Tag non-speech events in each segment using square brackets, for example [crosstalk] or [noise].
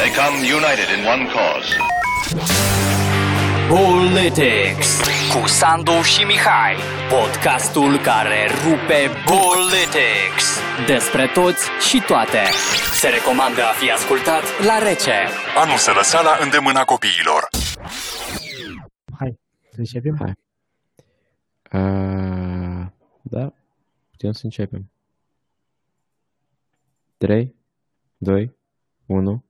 They come united in one cause. Politics cu Sandu și Mihai. Podcastul care rupe Politics. Despre toți și toate. Se recomandă a fi ascultat la rece. A nu se lăsa la îndemâna copiilor. Hai, să începem? Hai. Uh, da, putem să începem. 3, 2, 1.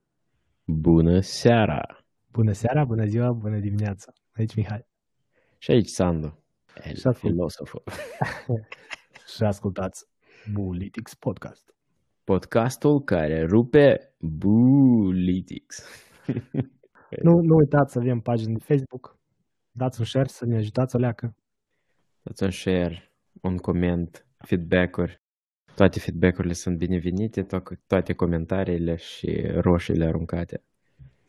Bună seara! Bună seara, bună ziua, bună dimineața. Aici Mihai. Și aici Sandu, el Și ascult. filosoful. [laughs] Și ascultați Politics Podcast. Podcastul care rupe Politics. [laughs] Nu, nu uitați să avem pagină de Facebook. Dați un share să ne ajutați o leacă. Dați un share, un coment, feedback-uri. Toate feedback-urile sunt binevenite, to- toate comentariile și roșiile aruncate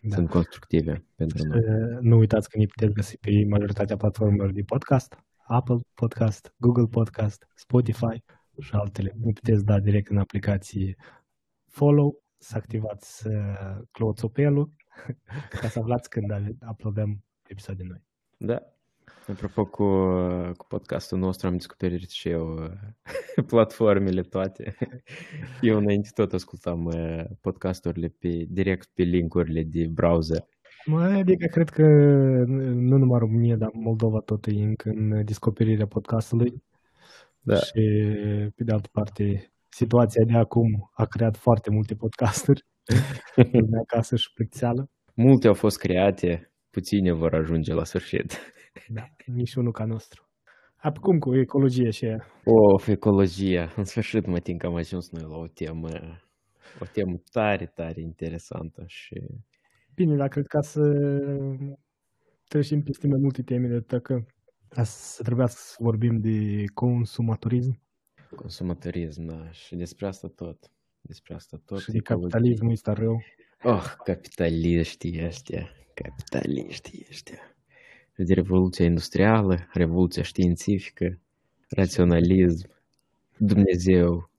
Da. sunt constructive pentru noi. Uh, Nu uitați că ne puteți găsi pe majoritatea platformelor de podcast. Apple Podcast, Google Podcast, Spotify și altele. Ne puteți da direct în aplicație follow, să activați uh, cloțopelul [laughs] ca să aflați când ave- uploadăm episoade noi. Da. Apropo cu, cu podcastul nostru am descoperit și eu uh, [laughs] platformele toate. [laughs] Eu înainte tot ascultam uh, podcasturile pe, direct pe linkurile de browser. Mă, adică cred că nu numai România, dar Moldova tot e încă în descoperirea podcastului Da. și pe de altă parte situația de acum a creat foarte multe podcasturi [laughs] lumea acasă și plicțeală. Multe au fost create, puține vor ajunge la sfârșit. Da, nici unul ca nostru. Acum cu ecologie și aia. Of, ecologia. În sfârșit mă tin că am ajuns noi la o temă, o temă tare, tare interesantă și Bine, dar cred ca să trecem peste mai multe teme de că să trebuiască să vorbim de consumatorism consumatorism, da, și despre asta tot. Despre asta tot. și de ecologie. capitalismul ăsta rău. Oh, capitaliștii ăștia, capitaliștii ăștia. De revoluția industrială, revoluția științifică, raționalism, Dumnezeu,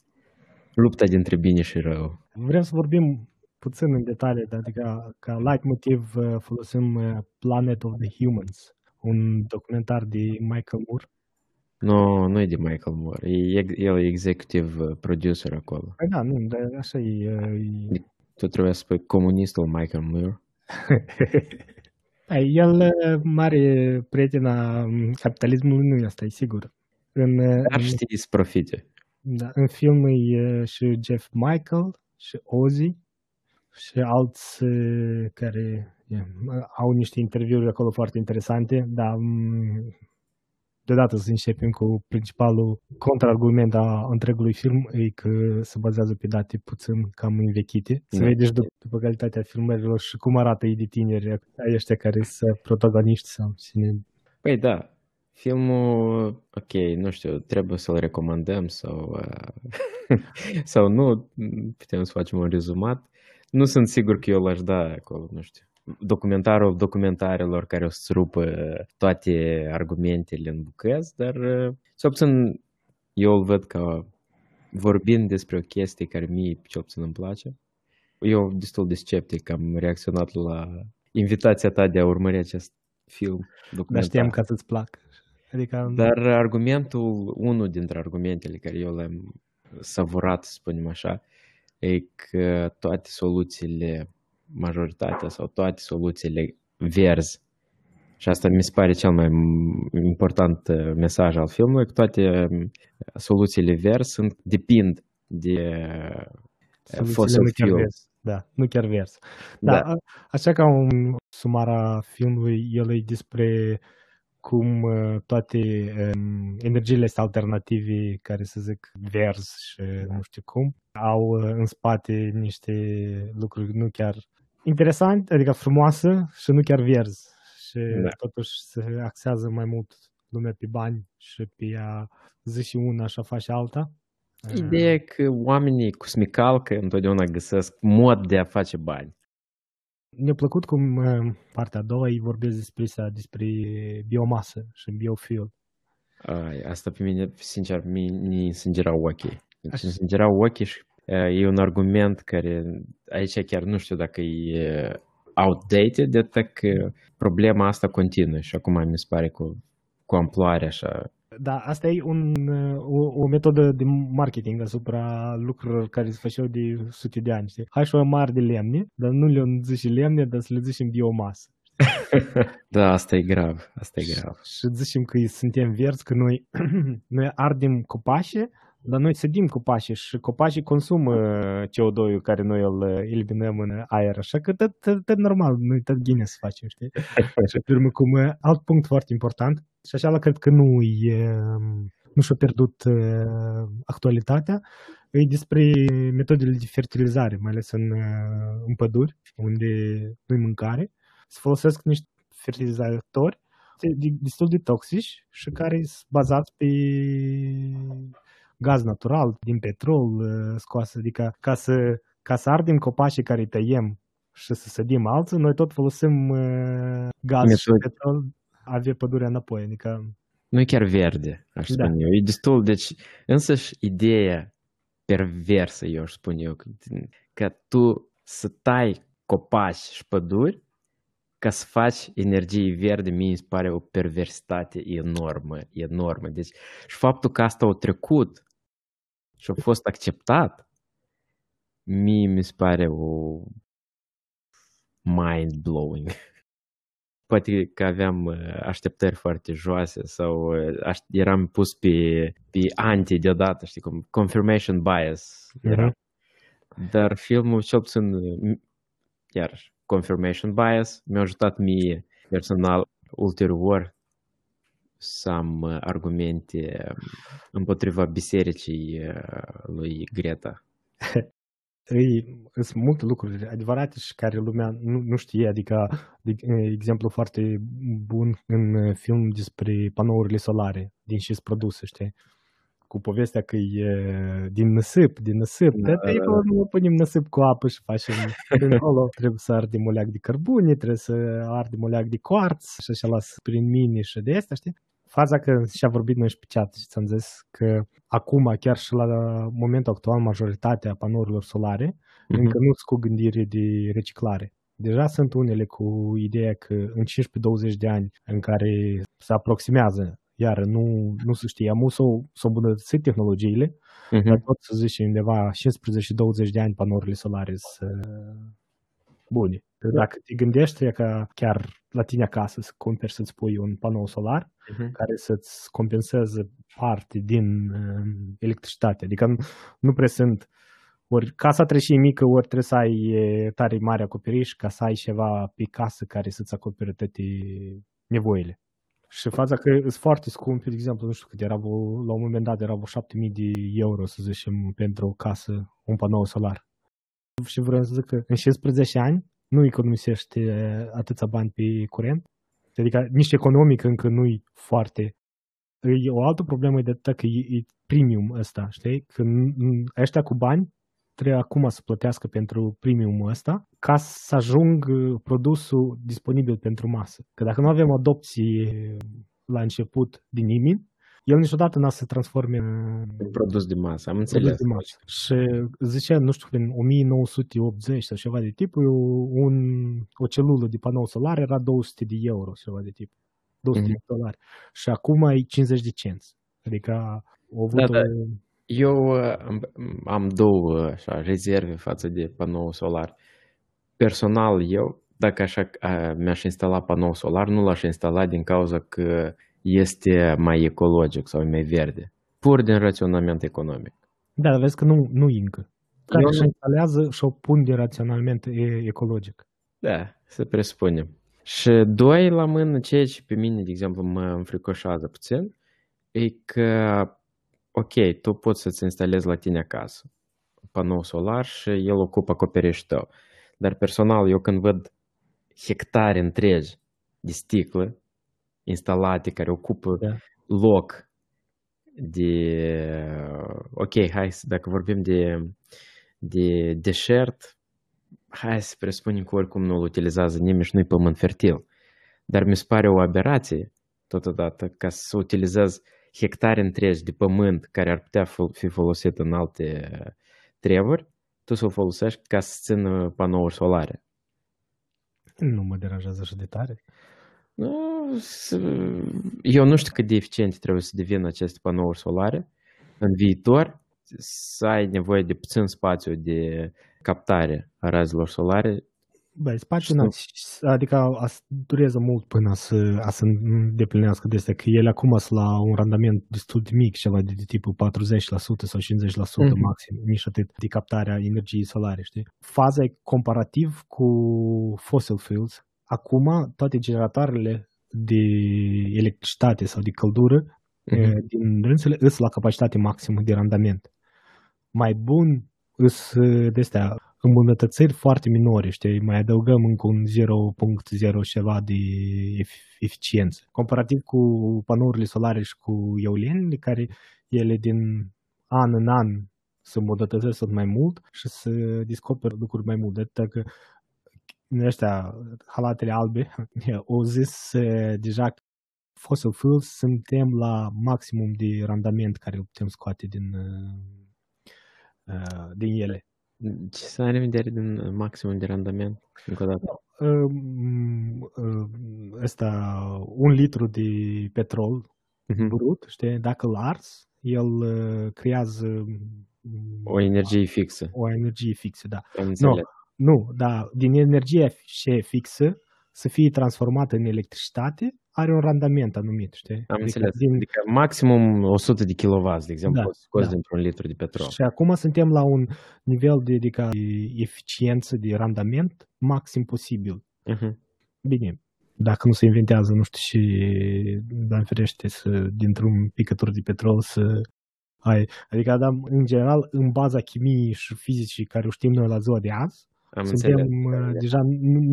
lupta dintre bine și rău. Vrem să vorbim puțin în detalii, adică ca light motiv uh, folosim uh, Planet of the Humans, un documentar de Michael Moore. Nu, nu e de Michael Moore, e, ex- el e executive uh, producer acolo. Păi da, nu, dar așa e. uh, e... Tu trebuie să spui comunistul Michael Moore. Da, el uh, mare prieten a um, capitalismului, nu e asta, e sigur. În, uh, Dar în, știți să profite. da, în film e uh, și Jeff Michael și Ozzy și alți uh, care yeah, au niște interviuri acolo foarte interesante, dar um, deodată să începem cu principalul contraargument a întregului film e că se bazează pe date puțin cam învechite. Să Da. vedeți după, după calitatea filmărilor și cum arată ei de tineri ăștia care sunt protagoniști sau cine. Păi da, filmul, ok, nu știu, trebuie să-l recomandăm sau, uh, [laughs] sau nu, putem să facem un rezumat. Nu sunt sigur că eu l-aș da acolo, nu știu, documentarul documentarelor care o să rupă toate argumentele în bucăți, dar uh, cel puțin eu îl văd ca vorbind despre o chestie care mie cel puțin îmi place. Eu destul de sceptic am reacționat la invitația ta de a urmări acest film Dar documentar. știam ca să-ți placă. Adică Dar argumentul, unul dintre argumentele care eu le-am savurat, să spunem așa, e că toate soluțiile, majoritatea sau toate soluțiile verzi, și asta mi se pare cel mai m- important uh, mesaj al filmului, că toate um, soluțiile verzi sunt, depind de uh, soluțiile fossil nu chiar fuels. vers. Da, nu chiar vers. Da, Da. a- așa ca un sumar a filmului, el e despre cum uh, toate um, energiile astea alternative, care să zic vers și nu știu cum, au uh, în spate niște lucruri nu chiar interesante, adică frumoase și nu chiar verzi. Și Da. totuși se axează mai mult lumea pe bani și pe a zi și una și a face alta. Ideea e că oamenii cu smicalcă întotdeauna găsesc mod de a face bani. Mi-a plăcut cum uh, partea a doua îi vorbesc despre, asta, despre biomasă și biofuel. Ai, asta pe mine, sincer, mi îmi sângerau ochii. Deci Așa. îmi sângerau ochii și e un argument care aici chiar nu știu dacă e outdated, de că problema asta continuă și acum mi se pare cu, cu amploare așa da, asta e un, o, o metodă de marketing asupra lucrurilor care se făceau de sute de ani. Știi? Hai și o mare de lemne, dar nu le zici lemne, dar să le zicem biomasă. da, asta e grav, asta e grav. Și zicem că suntem verzi, că noi, noi ardem copașe, dar noi sădim copașii și copașii consumă CO2-ul care noi îl eliminăm în aer, așa că tot, tot, tot normal, noi tot bine să facem, știi? [laughs] și pe urmă, cum alt punct foarte important, și așa cred că nu e, nu și-a pierdut actualitatea, e despre metodele de fertilizare, mai ales în, în păduri, unde nu i mâncare. Se folosesc niște fertilizatori destul de toxici și care sunt bazați pe gaz natural, din petrol uh, scoas, adică ca să, ca să ardem copașii care tăiem și să sădim alții, noi tot folosim uh, gaz Metod. și petrol, avea pădurea înapoi, adică... Nu e chiar verde, aș da. spune eu. E destul, deci însăși ideea perversă, eu aș spune eu, că, că tu să tai copaci și păduri ca să faci energie verde, mie îmi pare o perversitate enormă, enormă. Deci, și faptul că asta a trecut și a fost acceptat, mie mi se pare o mind-blowing. Poate că aveam uh, așteptări foarte joase sau uh, eram pus pe, pe anti deodată, știi cum, confirmation bias era. Uh-huh. Dar filmul, cel puțin, iarăși, confirmation bias, mi-a ajutat mie personal ulterior să am uh, argumente um, împotriva bisericii uh, lui Greta. sunt multe lucruri adevărate și care lumea nu, nu știe, adică de exemplu foarte bun în film despre panourile solare din ce sunt produse, știi? Cu povestea că e din năsip, din năsip, da, da, da. nu punem năsip cu apă și facem acolo, trebuie să ardem o leac de cărbune, trebuie să ardem o leac de coarț și așa las prin mini și de astea, știi? Faza că și-a vorbit noi și pe chat și ți-am zis că acum, chiar și la momentul actual, majoritatea panourilor solare uh-huh. încă nu sunt cu gândire de reciclare. Deja sunt unele cu ideea că în 15-20 de ani în care se aproximează, iar nu, nu se știe, am s-au, s-au îmbunătățit tehnologiile, uh-huh. dar tot să zice undeva 15-20 de ani panourile solare sunt bune. Dacă te gândești că chiar la tine acasă să cumperi să-ți pui un panou solar uh-huh. care să-ți compenseze parte din uh, electricitate. Adică nu, nu prea sunt ori casa trebuie și mică, ori trebuie să ai tare mare acoperiș ca să ai ceva pe casă care să-ți acopere toate nevoile. Și faza că sunt foarte scumpe, de exemplu, nu știu cât erau, la un moment dat erau 7000 de euro, să zicem, pentru o casă, un panou solar. Și vreau să zic că în 16 ani nu economisești atâția bani pe curent. Adică nici economic încă nu-i foarte. E o altă problemă de atât că e, e premium ăsta, știi? Că ăștia cu bani trebuie acum să plătească pentru premiumul ăsta ca să ajung produsul disponibil pentru masă. Că dacă nu avem adopție la început din nimeni, el niciodată n-a să se transforme în produs de masă, am înțeles. De masă. Și zicea, nu știu, în 1980 sau ceva de tip, un, o celulă de panou solar era 200 de euro, ceva de tip. 200 mm-hmm. de dolari. Și acum e 50 de cenți. Adică au avut da, o... da. Eu am, am două așa, rezerve față de panou solar. Personal, eu, dacă așa mi-aș instala panou solar, nu l-aș instala din cauza că este mai ecologic sau mai verde. Pur din raționament economic. Da, dar vezi că nu, nu încă. Care își instalează și o pun de raționament ecologic. Da, să presupunem. Și doi la mână, ceea ce pe mine, de exemplu, mă înfricoșează puțin, e că, ok, tu poți să-ți instalezi la tine acasă panou solar și el ocupă acoperișul tău. Dar personal, eu când văd hectare întregi de sticlă instalate care ocupă da. loc de... Ok, hai să, dacă vorbim de, de deșert, hai să presupunem că oricum nu-l utilizează nimeni și nu-i pământ fertil. Dar mi se pare o aberație, totodată, ca să utilizez hectare întregi de pământ care ar putea fi folosit în alte treburi, tu să o folosești ca să țină panouri solare. Nu mă deranjează așa de tare. Nu, eu nu știu cât de eficiente trebuie să devină aceste panouri solare în viitor, să ai nevoie de puțin spațiu de captare a razelor solare Băi, spațiul, adică a, durează mult până să, a să îndeplinească de astea, că ele acum sunt la un randament destul de mic, ceva de, de tipul 40% sau 50% mm-hmm. maxim, nici atât, de captarea energiei solare, știi? Faza e comparativ cu fossil fuels. Acum, toate generatoarele de electricitate sau de căldură mm-hmm. din rânțele îs la capacitate maximă de randament. Mai bun îs de astea îmbunătățiri foarte minore, știi, mai adăugăm încă un 0.0 ceva de eficiență. Comparativ cu panourile solare și cu eolienile, care ele din an în an se îmbunătățesc tot mai mult și să descoperă lucruri mai multe. Atât că ăștia, halatele albe, [laughs] au zis deja fossil fuels suntem la maximum de randament care îl putem scoate din, din ele. Ce să ai în vedere din maximum de randament? Încă o dată. Ăsta, un litru de petrol uh-huh. brut, știi, dacă îl ars, el creează o energie fixă. O energie fixă, da. Nu, nu, da, din energie fixă să fie transformată în electricitate are un randament anumit, știi? Am adică înțeles. Din... Adică maximum 100 de kW, de exemplu, da, scos da. dintr-un litru de petrol. Și acum suntem la un nivel de adică, eficiență, de randament maxim posibil. Uh-huh. Bine, dacă nu se inventează, nu știu, și dar ferește să, dintr-un picătur de petrol să ai. Adică, da, în general, în baza chimiei și fizicii care o știm noi la ziua de azi, am Suntem, înțeles. deja,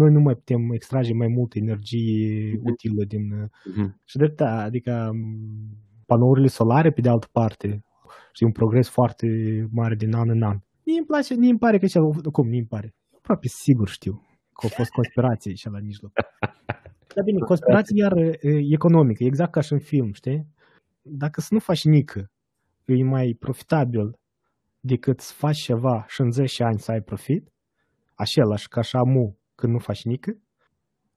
noi nu mai putem extrage mai multă energie uh-huh. utilă din... Uh-huh. Și de da, adică panourile solare, pe de altă parte, și un progres foarte mare din an în an. Mie îmi place, mie îmi pare că cel, cum mie îmi pare, aproape sigur știu că au fost conspirații și la mijloc. [laughs] Dar bine, conspirație iar economică, exact ca și în film, știi? Dacă să nu faci nică, e mai profitabil decât să faci ceva și în 10 ani să ai profit, același ca și amu când nu faci nică,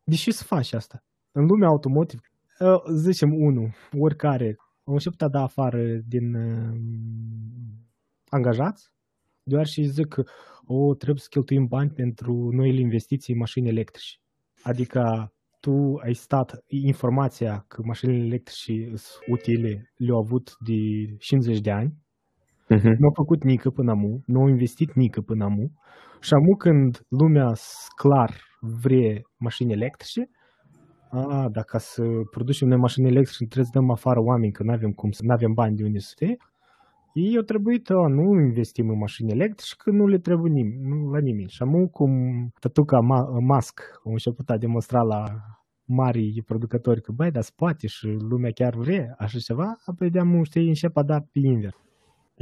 de ce să faci asta? În lumea automotive, ă, zicem unul, oricare, au început a da afară din uh, angajați, doar și zic că o, trebuie să cheltuim bani pentru noile investiții în mașini electrice. Adică tu ai stat informația că mașinile electrice sunt utile, le-au avut de 50 de ani, uh-huh. nu au făcut nică până amu, nu au investit nică până amu, și amu când lumea clar vrea mașini electrice, a, dacă să producem noi mașini electrice, trebuie să dăm afară oameni, că nu avem cum să, nu avem bani de unde să fie, ei au trebuit, a, nu investim în mașini electrice, că nu le trebuie nim- nu, la nimeni. Și amu cum tătuca Ma- Musk a început a demonstra la mari producători că, băi, dar poate și lumea chiar vrea așa ceva, apoi de-am știi, încep a da pe invers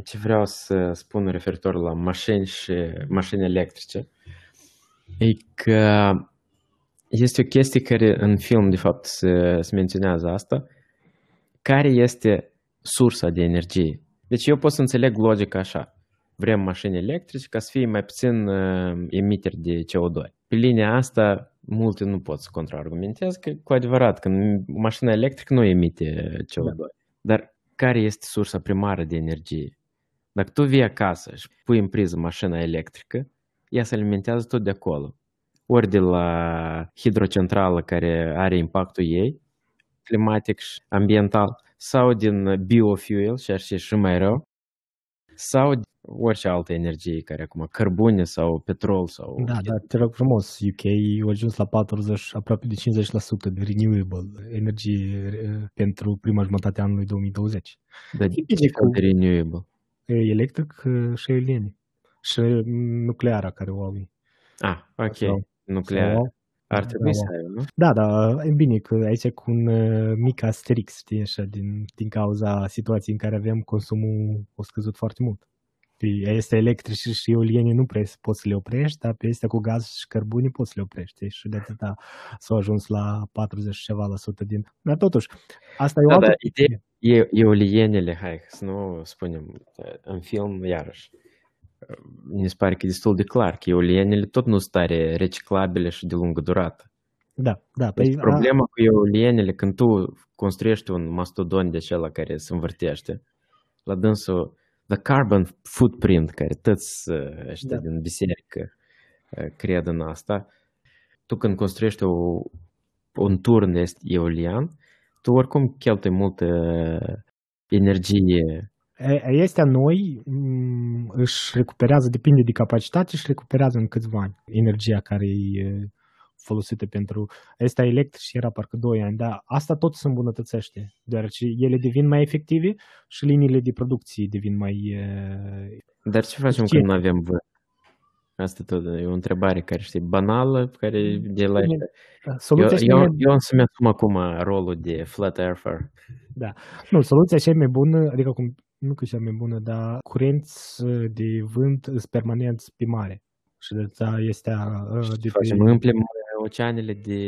ce vreau să spun referitor la mașini și mașini electrice e că este o chestie care în film, de fapt, se, se menționează asta, care este sursa de energie. Deci eu pot să înțeleg logica așa. Vrem mașini electrice ca să fie mai puțin uh, emiteri de CO2. Pe linia asta, multe nu pot să contraargumenteze că cu adevărat, că mașina electrică nu emite CO2. Da. Dar care este sursa primară de energie? Dacă tu vii acasă și pui în priză mașina electrică, ea se alimentează tot de acolo. Ori de la hidrocentrală care are impactul ei, climatic și ambiental, sau din biofuel, și ar fi și mai rău, sau orice altă energie care acum, cărbune sau petrol sau... Da, da, te rog frumos, UK a ajuns la 40, aproape de 50% de renewable energie eh, pentru prima jumătate a anului 2020. Dar de cu... de renewable? Electric și eoliene. Și nucleara care o au ei. Ah, ok. Sau, nuclear. Sau, Ar trebui da, să ai, nu? Da, da, e bine că aici cu un uh, mic asterix, știi, așa, din, din cauza situației în care avem consumul o scăzut foarte mult. Pe este electric și eoliene nu prea poți să le oprești, dar pe este cu gaz și cărbune poți să le oprești. Și de atâta s-au ajuns la 40 și ceva la sută din... Dar totuși, asta e o da, altă... Da, ideea, e, eolienele, hai să nu spunem în film iarăși. mi se pare că e destul de clar că eolienele tot nu sunt tare reciclabile și de lungă durată. Da, da. Deci Păi, a, problema cu eolienele, când tu construiești un mastodon de acela care se învârtește, la dânsul, the carbon footprint, care toți uh, ăștia Da. din biserică uh, cred în asta, tu când construiești o, un turn est- eolian, tu oricum cheltui multă energie. E- Este noi m, își recuperează, depinde de capacitate, și recuperează în câțiva ani energia care e folosită pentru... Este electric și era parcă 2 ani, dar asta tot se îmbunătățește, deoarece ele devin mai efective și liniile de producție devin mai... e, Dar ce facem Ce? când nu avem vânt? Asta tot e o întrebare care știi, banală, care de la... Eu, Soluția eu, cea mai, eu am să-mi asum acum rolul de flat earther. nu, soluția cea mai bună, adică cum, nu că cea mai bună, dar curenți de vânt sunt permanenți pe mare. Și de asta este uh, de pe... Facem, umplem oceanele de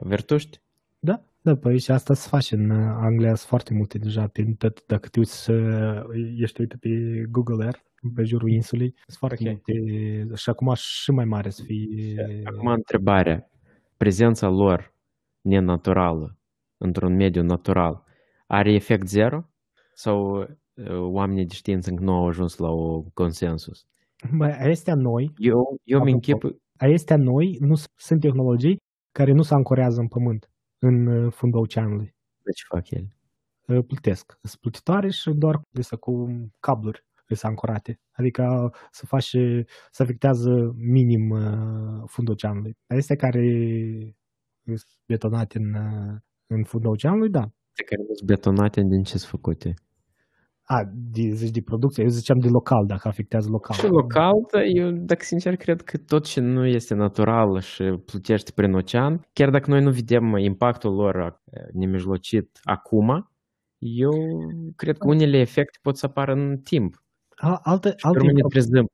vertuști? Da, da, păi și asta se face în uh, Anglia, sunt foarte multe deja, prin tot, dacă te uiți, uh, ești uită pe Google Earth, pe jurul insulei, sunt foarte Ok. multe, și acum și mai mare să fie, Acum întrebarea. Prezența lor nenaturală într-un mediu natural are efect zero? Sau uh, oamenii de știință încă nu au ajuns la o consensus? Bă, astea noi, Eu, eu mi Apropo. închip... astea noi nu s- sunt tehnologii care nu se ancorează în pământ, în uh, fundul oceanului. De ce fac ele? Uh, Plutesc. Sunt plutitoare și doar să cu cabluri sunt ancorate. Adică să face, să afectează minim uh, fundul oceanului. Astea care sunt betonate în, uh, în fundul oceanului, da. De care nu sunt betonate, din ce sunt făcute? A, de, zici de producție, eu ziceam de local, dacă afectează local. Și local, dar eu, dacă sincer, cred că tot ce nu este natural și plutește prin ocean, chiar dacă noi nu vedem impactul lor eh, nemijlocit acum, eu cred că unele efecte pot să apară în timp. A, alte, Și alte pe urmă ne trezăm.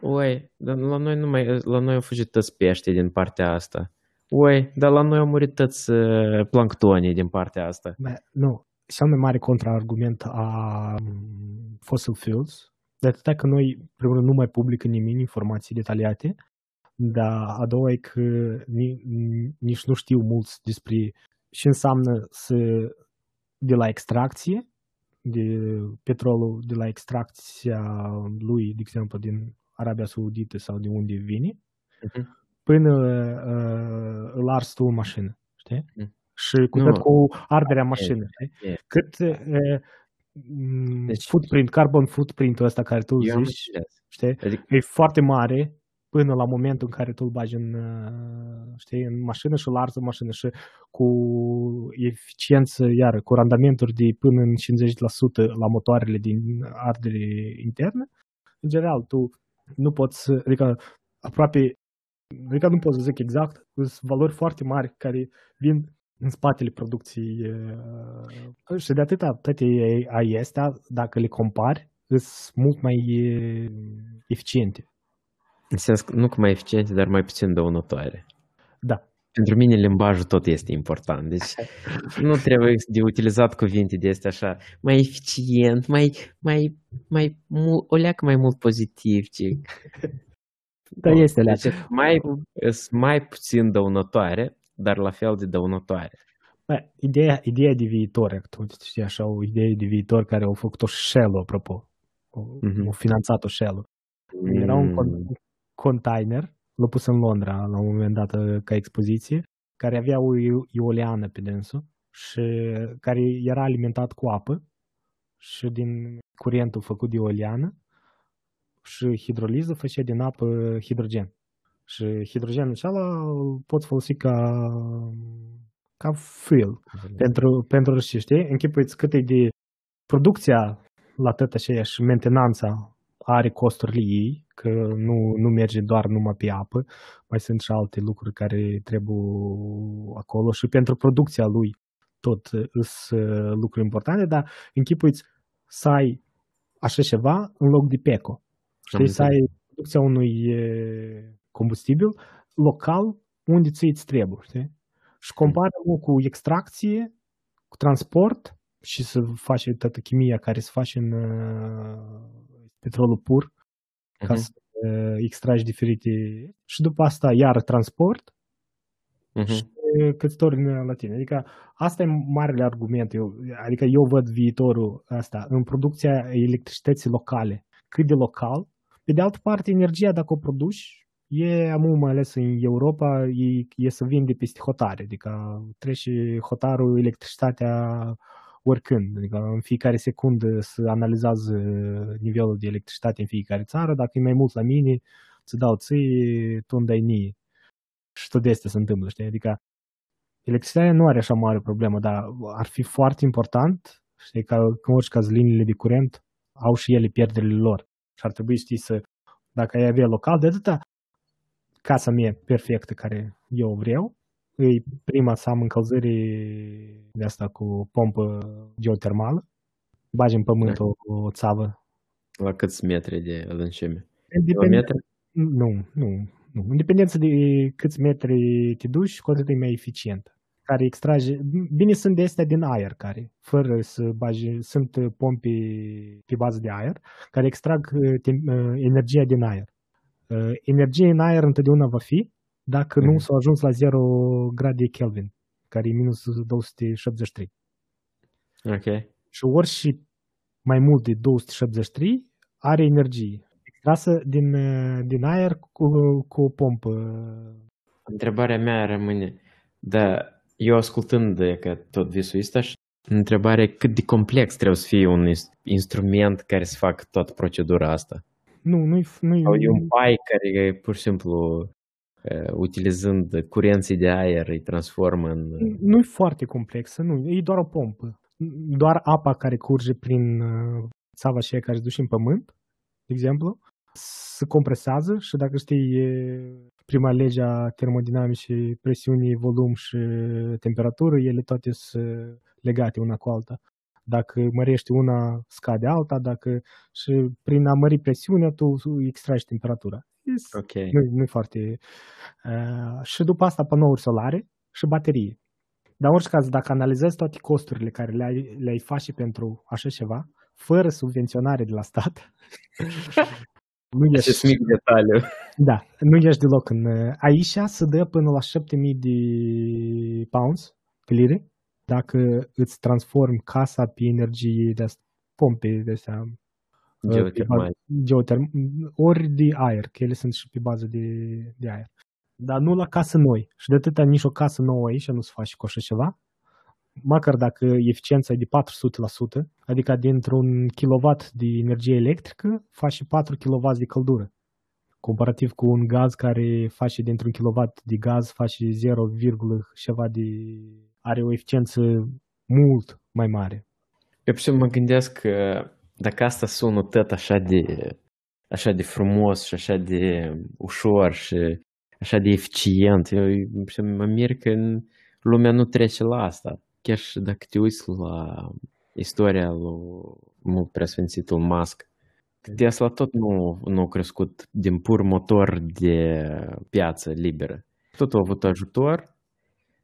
Oi, dar la noi, nu mai, la noi au fugit toți pește din partea asta. Oi, dar la noi au murit toți uh, planctonii din partea asta. Bă, nu, cel mai mare contraargument a mm, fossil fuels, de atâta că noi, primul rând, nu mai publică nimeni informații detaliate, dar a doua e că ni- nici nu știu mulți despre ce înseamnă să, de la extracție, de petrolul de la extracția lui, de exemplu, din Arabia Saudită sau de unde vine, Mhm. până uh, îl ars tu în mașină, știi? Mm. Și cu Nu. tot cu arderea mașinii, știi? e. Cât uh, m, Deci- footprint, carbon footprint-ul ăsta care tu Eu am zici, înțeles. știi? Adică, E foarte mare până la momentul în care tu îl bagi în, uh, știi, în mașină și îl arzi în mașină și cu eficiență, iar cu randamenturi de până în 50% la motoarele din ardere internă, în general, tu nu poți, să- adică aproape, adică nu pot să zic exact, sunt valori foarte mari care vin în spatele producției uh, și de atâta toate ai astea, dacă le compari, sunt mult mai uh, eficiente. în sens că nu că mai eficiente, dar mai puțin dăunătoare. Da. Pentru mine limbajul tot este important, deci nu trebuie de utilizat cuvinte de astea așa, mai eficient, mai, mai, mai, mul, o leacă mai mult pozitiv, ce Da, este alea. Deci, mai, sunt mai puțin dăunătoare, dar la fel de dăunătoare. Bă, ideea, ideea de viitor, tu știi așa, o idee de viitor care au făcut-o Shell, apropo. Au, Mhm. au finanțat-o Shell. Era un con- Mm, container, l-a pus în Londra la un moment dat uh, ca expoziție, care avea o io- ioleană pe dânsul și care era alimentat cu apă și din curentul făcut de ioleană și hidroliză făcea din apă hidrogen. Și hidrogenul acela îl poți folosi ca, ca fuel pentru, pentru și știi, închipuiți cât e de producția la tot așa și mentenanța are costurile ei, că nu, nu merge doar numai pe apă, mai sunt și alte lucruri care trebuie acolo și pentru producția lui tot sunt lucruri importante, dar închipuiți să ai așa ceva în loc de PECO. Știi, să ai producția unui e, combustibil local unde ți îți trebuie, știi? Și compară cu extracție, cu transport și să faci toată chimia care se face în uh, petrolul pur ca Mhm. să uh, extragi diferite și după asta iar transport Mhm. și cât torni la tine. Adică asta e marele argument. Eu, adică eu văd viitorul asta în producția electricității locale. Cât de local. Pe de altă parte, energia, dacă o produci, e, amu, mai ales în Europa, e, e să vinde peste hotare. Adică trece hotarul electricitatea oricând. Adică în fiecare secundă să analizează nivelul de electricitate în fiecare țară. Dacă e mai mult la mine, îți dau ție, tu îmi dai mie. Și tot de astea se întâmplă, știi? Adică electricitatea nu are așa mare problemă, dar ar fi foarte important, știi, că în orice caz liniile de curent au și ele pierderile lor. Și ar trebui, știi, să, dacă ai avea local, de atâta casa mea perfectă care eu vreau, e prima să am încălzire de asta cu pompă geotermală, bagi în pământ o, o țavă. La câți metri de adâncime? Depinde, Kilometri? nu, nu, nu. În dependență de câți metri te duci, cu atât e mai eficient. Care extrage, bine sunt de astea din aer, care, fără să bagi, sunt pompe pe bază de aer, care extrag uh, tem, uh, energia din aer. Uh, Energia în aer întotdeauna va fi dacă nu Mhm. s-a ajuns la 0 grade Kelvin, care e minus 273. Ok. Și orice mai mult de 273 are energie extrasă din, uh, din aer cu, cu o pompă. Întrebarea mea rămâne, da, eu ascultând de că tot visul ăsta și întrebarea e cât de complex trebuie să fie un ins- instrument care să facă toată procedura asta. Nu, nu-i, nu-i, Sau e un pai care pur și simplu uh, utilizând curenții de aer îi transformă în... nu-i foarte complexă, nu, e doar o pompă. Doar apa care curge prin uh, țava aceea care se duce în pământ, de exemplu, se compresează și dacă știi e prima lege a termodinamicii, presiune, volum și temperatură, ele toate sunt legate una cu alta. Dacă mărești una, scade alta, dacă și prin a mări presiunea, tu extragi temperatura. Yes. Ok. Nu, nu e foarte... Uh, și după asta panouri solare și baterie. Dar în orice caz, dacă analizezi toate costurile care le-ai, le-ai face pentru așa ceva, fără subvenționare de la stat, [laughs] nu ești, Acest mic detaliu. da, nu ești deloc în... Aici se dă până la 7000 de pounds, de lire, dacă îți transformi casa pe energie de asta, pompe de astea, Geotermal. geoterm, ori de aer, că ele sunt și pe bază de, de aer. Dar nu la casă noi. Și de atâta nici o casă nouă aici nu se face cu așa ceva. Măcar dacă eficiența e de 400%, adică dintr-un kilowatt de energie electrică, faci 4 kW de căldură. Comparativ cu un gaz care face dintr-un kilowatt de gaz, face 0, ceva de... are o eficiență mult mai mare. Eu pur și simplu mă gândesc că dacă asta sună tot așa de, așa de frumos și așa de ușor și așa de eficient, eu pur și simplu mă mir că în- lumea nu trece la asta. Chiar și dacă te uiți la istoria lui mult preasfințitul Musk, Tesla tot nu, nu a crescut din pur motor de piață liberă. Tot a avut ajutor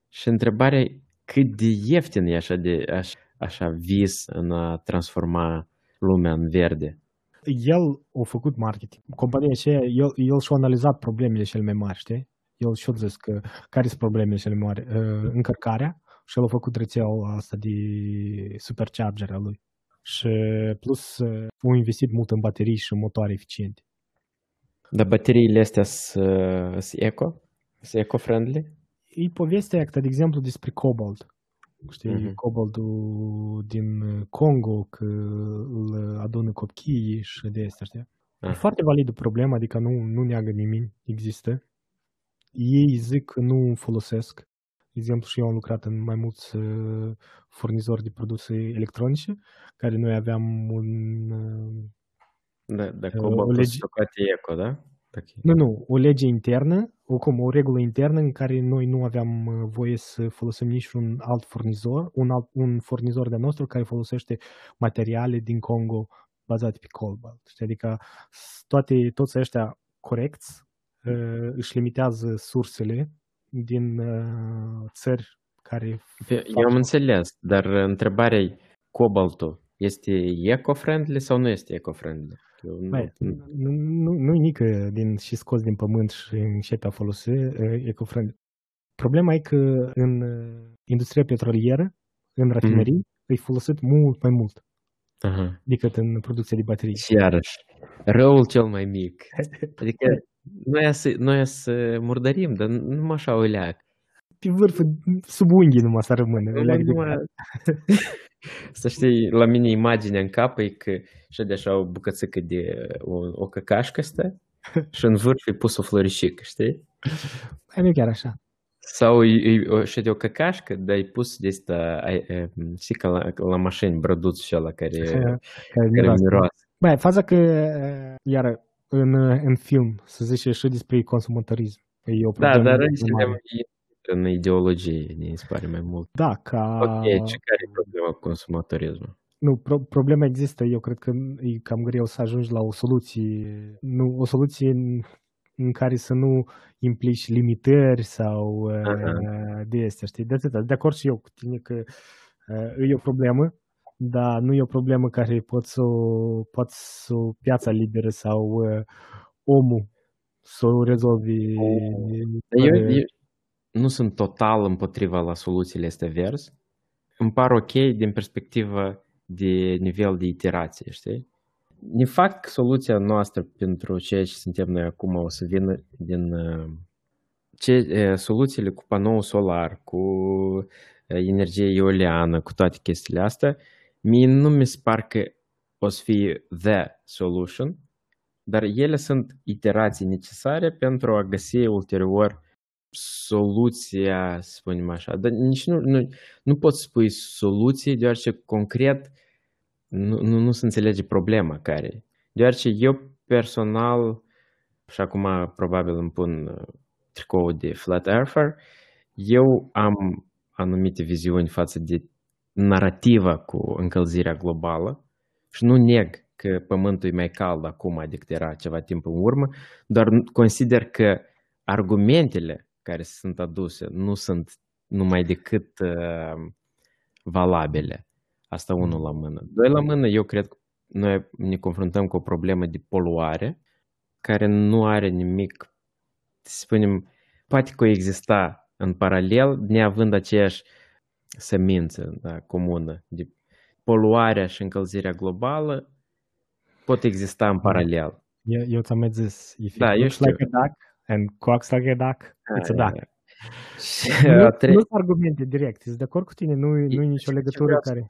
și întrebarea e cât de ieftin e așa, de, așa, așa vis în a transforma lumea în verde. El a făcut marketing. Compania aceea, el, el și-a analizat problemele cele mai mari, știi? El și-a zis că care sunt problemele cele mai mari? Uh, încărcarea și el a făcut rețeaua asta de supercharger a lui. Și plus uh, a investit mult în baterii și în motoare eficiente. Dar bateriile astea sunt sunt eco? Sunt eco-friendly? E povestea asta, de exemplu, despre cobalt. Știi, Mhm. cobaltul din Congo, că îl adună copiii și de astea, știi? E Ah. foarte validă problema, adică nu, nu neagă nimeni, există. Ei zic că nu folosesc. De exemplu, și eu am lucrat în mai mulți uh, furnizori de produse electronice, care noi aveam un... Uh, Da, da o cobaltul lege- se scoate eco, da? Ok. nu, nu, o lege internă, o, cum, o regulă internă în care noi nu aveam uh, voie să folosim niciun alt furnizor, un, alt, un furnizor de nostru care folosește materiale din Congo bazate pe cobalt. Știi? Adică s- toate, toți ăștia corecți uh, își limitează sursele din uh, țări care Eu am înțeles, dar întrebarea e cobaltul este eco-friendly sau nu este eco-friendly? Eu nu, Băi, nu, nu, nu nică din, și scos din pământ și începe a folosi uh, eco-friendly. Problema e că în uh, industria petrolieră, în rafinerii, mm. e folosit mult mai mult Aha. decât în producția de baterii. Și iarăși, răul cel mai mic. [laughs] Adică noi să, noi să murdărim, dar numai așa o leac. Pe vârf, sub unghii numai să rămână. Numai, numai... să știi, la mine imaginea în cap e că și de așa o bucățică de o, o căcașcă stă și în vârf e pus o floricică, știi? Ai nu chiar așa. Sau e, e o, și de o căcașcă, dar e pus de asta, știi că la, la mașini, brăduțul și ăla care, care, care miroase. Băi, faza că, iar în, în film, să zice și despre consumatorism. E o Da, problemă dar mare. suntem în ideologie, mi se pare mai mult. Da, ca... Ok, ce care e problema cu consumatorismul? Nu, pro, problema există. Eu cred că e cam greu să ajungi la o soluție. Nu, o soluție în, în care să nu implici limitări sau Aha. uh, de astea, știi? De atâta. De acord și eu cu tine că uh, e o problemă, dar nu e o problemă care poți să o, poți să o piața liberă sau uh, omul să o rezolvi. Eu, fără- eu nu sunt total împotriva la soluțiile astea verzi. Îmi par ok din perspectivă de nivel de iterație, știi? Ne fac soluția noastră pentru ceea ce suntem noi acum o să vină din uh, ce, uh, soluțiile cu panou solar, cu uh, energie eoliană, cu toate chestiile astea. Mie nu mi se par că o să fie the solution, dar ele sunt iterații necesare pentru a găsi ulterior soluția, să spunem așa. Dar nici nu, nu, nu pot spui soluții, deoarece concret nu, nu, nu se înțelege problema care e. Deoarece eu personal, și acum probabil îmi pun uh, tricoul de Flat Earther, eu am anumite viziuni față de narativa cu încălzirea globală și nu neg că pământul e mai cald acum decât era ceva timp în urmă, doar consider că argumentele care sunt aduse nu sunt numai decât uh, valabile. Asta unul la mână. Doi la mână, eu cred că noi ne confruntăm cu o problemă de poluare care nu are nimic, să spunem, poate coexista în paralel, neavând aceeași semință da, comună. De poluarea și încălzirea globală pot exista în paralel. Eu, eu ți-am mai zis, if Da, it eu looks știu. like a duck and quacks like a duck, it's a Aia, duck. Și [laughs] Nu, a tre- nu sunt argumente direct, sunt de acord cu tine, nu, nu e nicio ce legătură vreau să care...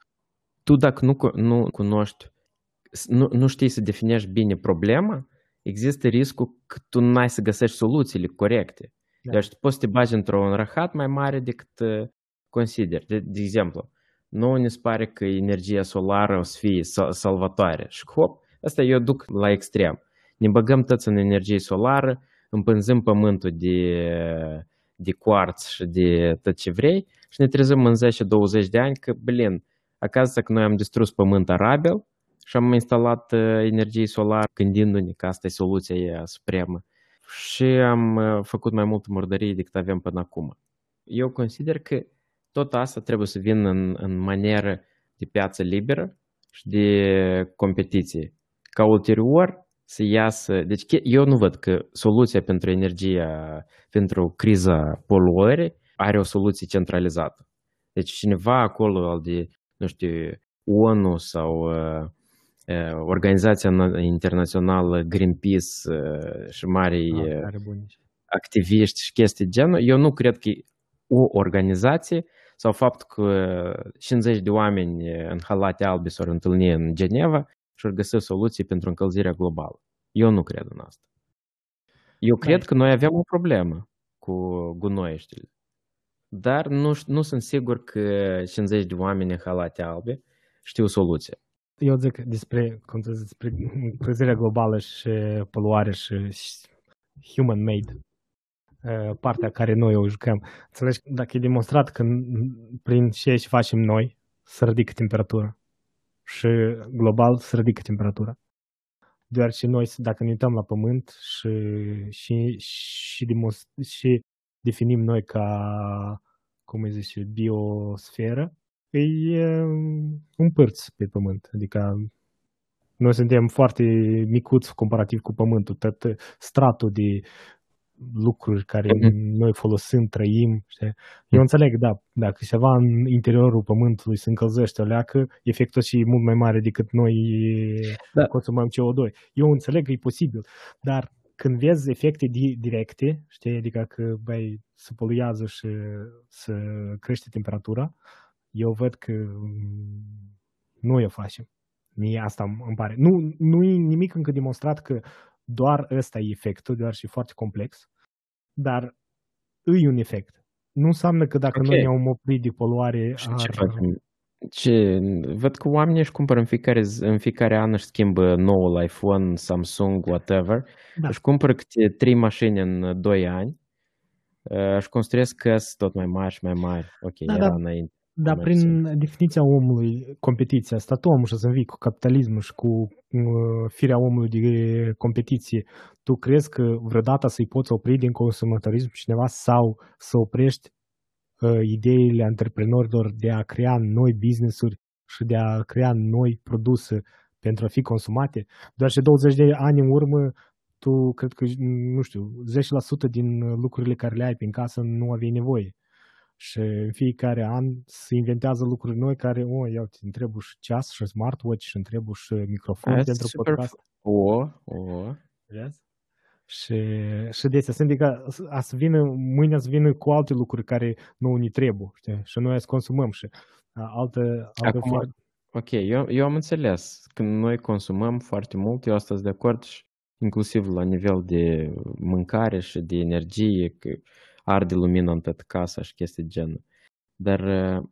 tu dacă nu, cu- nu cunoști, s- nu, nu știi să definești bine problema, există riscul că tu n-ai să găsești soluțiile corecte. Da. Deci tu poți să te bagi într-un rahat mai mare decât uh, consideri. De, de exemplu, nu ne se pare că energia solară o să fie sal- salvatoare. Și hop, asta eu duc la extrem. Ne băgăm toți în energie solară, împânzăm pământul de, de quarț și de tot ce vrei și ne trezim în 10-20 de ani că, blin, acasă că noi am distrus pământ arabil și am instalat uh, energie solară gândindu-ne că asta e soluția ea supremă și am uh, făcut mai multă murdărie decât avem până acum. Eu consider că tot asta trebuie să vină în, în manieră de piață liberă și de competiție. Ca ulterior să iasă... Deci che- eu nu văd că soluția pentru energia, pentru criza poluării are o soluție centralizată. Deci cineva acolo al de, nu știu, ONU sau uh, uh, Organizația Na- Internațională Greenpeace uh, și mari Ah, uh, are buni. activiști și chestii de genul, eu nu cred că e o organizație sau faptul că 50 de oameni în halate albe s-au întâlnit în Geneva și au găsit soluții pentru încălzirea globală. Eu nu cred în asta. Eu cred că noi avem o problemă cu gunoieștile. Dar nu, ș- nu sunt sigur că 50 de oameni în halate albe știu soluția. Eu zic despre, cum să zic, despre încălzirea globală și poluare și și human-made, uh, partea care noi o jucăm. Înțelegi, dacă e demonstrat că n- prin ceea ce facem noi se ridică temperatura și global se ridică temperatura. Deoarece noi, dacă ne uităm la pământ și, și, și, demonst- și definim noi ca, cum îi zice, biosferă, e un pârț pe pământ. Adică noi suntem foarte micuți comparativ cu pământul. Tot stratul de lucruri care mm-hmm. noi folosim, trăim. Știi? Eu înțeleg, da, dacă ceva în interiorul pământului se încălzește o leacă, efectul și e mult mai mare decât noi da. consumăm CO2. Eu înțeleg că e posibil, dar când vezi efecte di- directe, știi, adică că băi, se poluează și să crește temperatura, eu văd că nu o facem. Mie asta îmi pare. Nu, nu e nimic încă demonstrat că doar ăsta e efectul, doar și foarte complex, dar îi un efect. Nu înseamnă că dacă okay. noi ne-am oprit de poluare... Și ar... ce facem? Ce? Văd că oamenii își cumpără în fiecare, în fiecare an își schimbă noul iPhone, Samsung, whatever. Da. Își cumpără câte trei mașini în 2 ani. Își construiesc căs tot mai mari și mai mari. Ok, da, era da. înainte. Dar prin definiția omului, competiția, statul omul și să vii cu capitalismul și cu uh, firea omului de competiție, tu crezi că vreodată să-i poți opri din consumatorism cineva sau să oprești uh, ideile antreprenorilor de a crea noi business-uri și de a crea noi produse pentru a fi consumate? Doar și 20 de ani în urmă, tu cred că, nu știu, 10% din lucrurile care le ai prin casă nu aveai nevoie și în fiecare an se inventează lucruri noi care, o, oh, iau, îmi trebuie și ceas și smartwatch și îmi trebuie și microfon That's pentru podcast. O, o. Vezi? Și, și de asta, adică a să vină, mâine să vină cu alte lucruri care nu ni trebuie, știi? Și noi să consumăm și altă, altă Acum, foarte... Ok, eu, eu am înțeles. Când noi consumăm foarte mult, eu asta sunt de acord și inclusiv la nivel de mâncare și de energie, că arde lumina în toată casa și chestii de genul. Dar uh,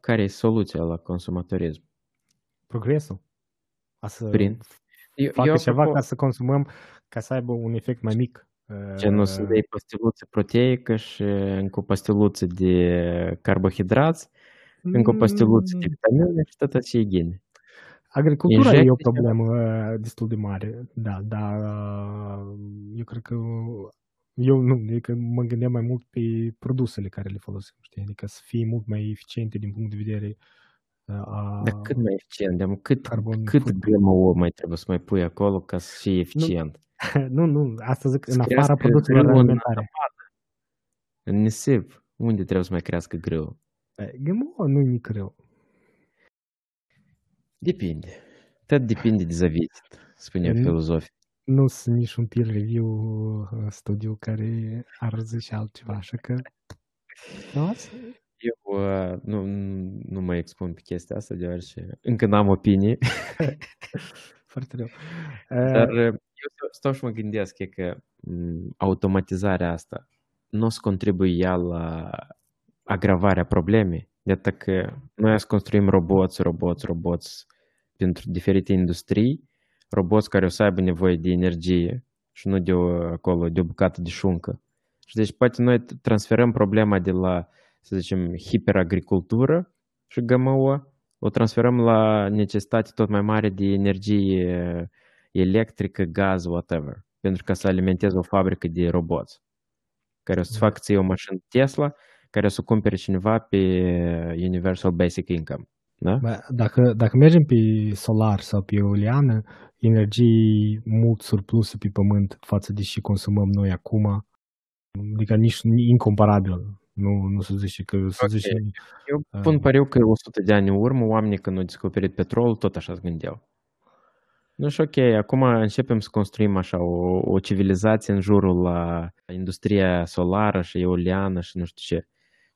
care e soluția la consumatorism? Progresul. A să Prin? Eu, facă eu ceva apropo... ca să consumăm, ca să aibă un efect mai mic. Ce nu să dai pastiluță proteică și încă o pastiluță de carbohidrați, mm. încă o pastiluță de vitamine și tot ce e gine. Agricultura Injecte e o problemă ceva. destul de mare, da, dar eu cred că eu nu, adică mă gândeam mai mult pe produsele care le folosim, știi? Adică să fie mult mai eficiente din punct de vedere a... Dar cât mai eficient? De cât, carbon cât GMO mai trebuie să mai pui acolo ca să fie eficient? Nu, [laughs] nu, nu asta zic în afara produselor alimentare. În nisip, unde trebuie să mai crească greu? GMO nu e greu. Depinde. Tot depinde de zavit, spunea filozofii nu sunt niciun peer review uh, studiu care ar zice altceva, așa că... Nu? Eu uh, nu, nu mă expun pe chestia asta, deoarece încă n-am opinie. [laughs] Foarte rău. Dar uh, eu stau și mă gândesc că mm, automatizarea asta nu o să contribuie la agravarea problemei. De atât că noi să construim roboți, roboți, roboți pentru diferite industrii roboți care o să aibă nevoie de energie și nu de o, acolo, de o bucată de șuncă. Și deci poate noi transferăm problema de la, să zicem, hiperagricultură și GMO, o transferăm la necesitate tot mai mare de energie electrică, gaz, whatever, pentru ca să alimenteze o fabrică de roboți care o să facă ție o mașină Tesla, care o să cumpere cineva pe Universal Basic Income. Da? Bă, dacă, dacă mergem pe solar sau pe eoliană, energii mult surpluse pe pământ față de ce consumăm noi acum, adică nici incomparabil. Nu, nu se zice că se okay. zice... Eu uh, pun pariu că 100 de ani în urmă, oamenii când au descoperit petrol, tot așa se gândeau. Nu știu, ok, acum începem să construim așa o, o civilizație în jurul la industria solară și eoliană și nu știu ce.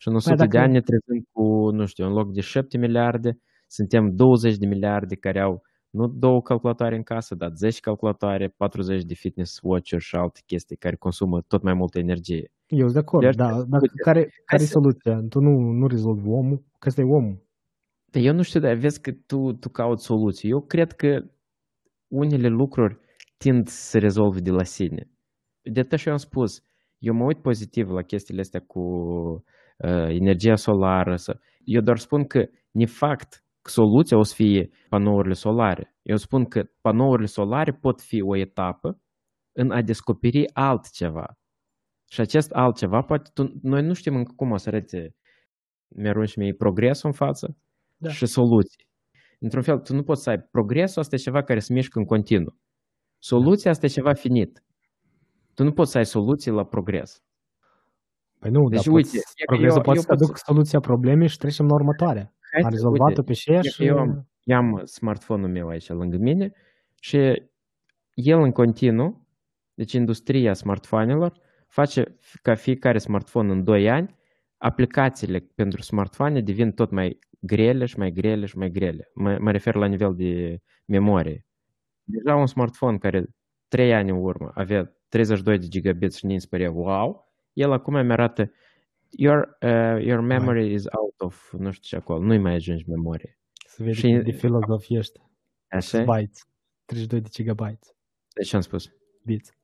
Și în 100 păi dacă... de ani ne trezim cu, nu știu, în loc de 7 miliarde, suntem 20 de miliarde care au nu două calculatoare în casă, dar 10 calculatoare, 40 de fitness watch-uri și alte chestii care consumă tot mai multă energie. Eu sunt de acord, deci, da. Dar care, care e soluția? Tu nu, nu rezolvi omul, că ăsta e omul. Eu nu știu, dar vezi că tu, tu cauți soluții. Eu cred că unele lucruri tind să rezolve de la sine. De atât și eu am spus, eu mă uit pozitiv la chestiile astea cu uh, energia solară. Eu doar spun că, ne fapt, soluția o să fie panourile solare. Eu spun că panourile solare pot fi o etapă în a descoperi altceva. Și acest altceva, poate tu, noi nu știm încă cum o să arate mi-arunci mie progresul în față Da. și soluții. Într-un fel, tu nu poți să ai progresul, asta e ceva care se mișcă în continuu. Soluția asta e ceva finit. Tu nu poți să ai soluții la progres. Păi nu, Deci, dar uite, poți, e că progresul eu- poate eu să pot aduc soluția problemei și trecem la următoarea. Hai Am să- rezolvat-o uite, pe și ea e și... că eu am, eu am smartphone-ul meu aici lângă mine și el în continuu, deci industria smartphone-elor, face ca fiecare smartphone în 2 ani, aplicațiile pentru smartphone devin tot mai grele și mai grele și mai grele. Mă, mă refer la nivel de memorie. Deja un smartphone care 3 ani în urmă avea 32 de gigabit și nici părea wow, el acum mi arată your, uh, your memory is out of nu știu ce acolo, nu-i mai ajungi memorie. Să vede și- cât de filozofie ești. Așa? Bytes. 32 de gigabytes. Deci ce am spus? Bits.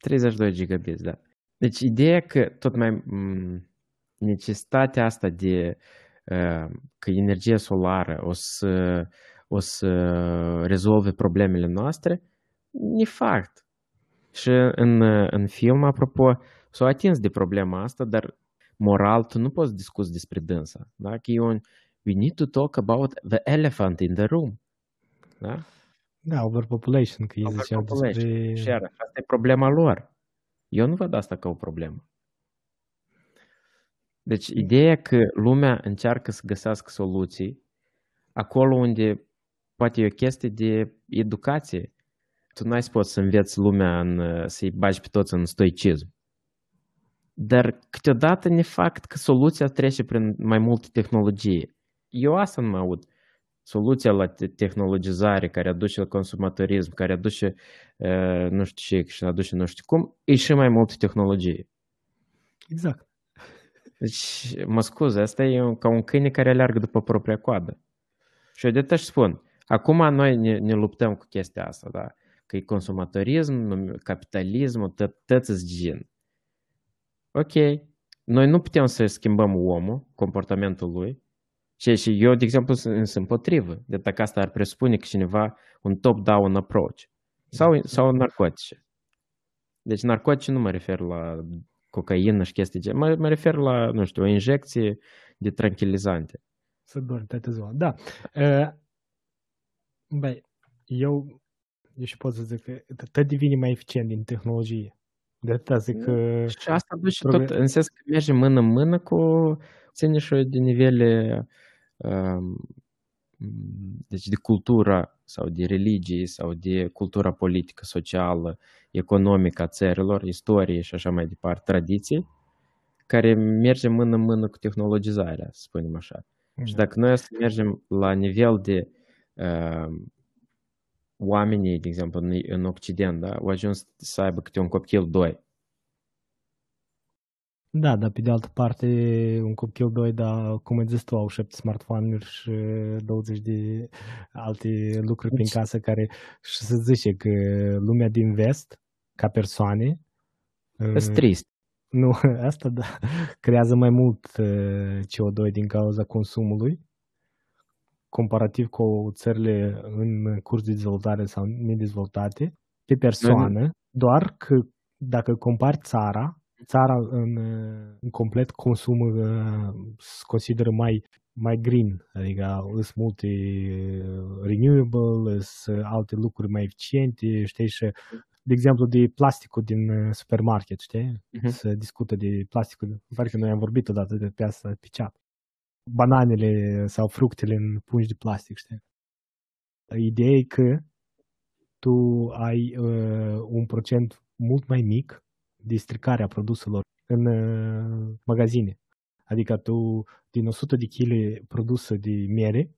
32 gigabit, da. Deci ideea că tot mai m, necesitatea asta de uh, că energia solară o să, o să rezolve problemele noastre, e fapt. Și în, în film, apropo, s-au atins de problema asta, dar moral tu nu poți discuți despre dânsa. Da? Că e un, we need to talk about the elephant in the room. Da? Da, overpopulation, că ei ziceau Overpopulation. despre... Și iarăși, asta e problema lor. Eu nu văd asta ca o problemă. Deci, ideea că lumea încearcă să găsească soluții acolo unde poate e o chestie de educație. Tu n-ai să poți să înveți lumea în, să-i bagi pe toți în stoicism. Dar câteodată ne fac că soluția trece prin mai multe tehnologie. Eu asta nu mă aud. Soluția la te- tehnologizare care aduce la consumatorism, care aduce uh, nu știu ce și aduce nu știu cum, e și mai multă tehnologie. Exact. Deci, mă scuze, asta e un- ca un câine care aleargă după propria coadă. Și eu de își spun, acum noi ne, ne luptăm cu chestia asta, da? Că e consumatorism, num- capitalismul, tot, tot îți gen. Ok, noi nu putem să schimbăm omul, comportamentul lui, și, și eu, de exemplu, sunt, sunt împotrivă. De dacă asta ar presupune că cineva un top-down approach. Sau, sau narcotice. Deci narcotice nu mă refer la cocaină și chestii de mă, mă refer la, nu știu, o injecție de tranquilizante. Să dormi toată ziua. Da. Uh, băi, eu, eu și pot să zic că tot devine mai eficient din tehnologie. De atâta zic că... Și asta duce Proble- tot, în sens că merge mână în mână cu ține și de nivele um, deci de cultura sau de religie sau de cultura politică, socială, economică a țărilor, istorie și așa mai departe, tradiții, care merge mână în mână cu tehnologizarea, să spunem așa. Și dacă noi o să mergem la nivel de uh, oamenii, de exemplu, în, în Occident, da, au ajuns să aibă câte un copil, doi. Da, dar pe de altă parte, un copil, doi, dar cum ai zis tu, au șapte smartphone-uri și 20 de alte lucruri prin casă care și se zice că lumea din vest, ca persoane, Sunt uh, trist. Nu, [laughs] asta da, creează mai mult uh, CO2 din cauza consumului, comparativ cu țările în curs de dezvoltare sau nedezvoltate, pe persoană, doar că dacă compari țara, țara în, uh, în complet consumă, uh, se consideră mai, mai green, adică sunt multe uh, renewable, sunt alte lucruri mai eficiente, știi, și de exemplu, de plasticul din uh, supermarket, știi? Mhm. Se discută de plasticul. Îmi pare că noi am vorbit odată de pe asta pe chat. Bananele sau fructele în pungi de plastic, știi? Ideea e că tu ai uh, un procent mult mai mic de stricare a produselor în uh, magazine. Adică tu, din 100 de kg produsă de mere,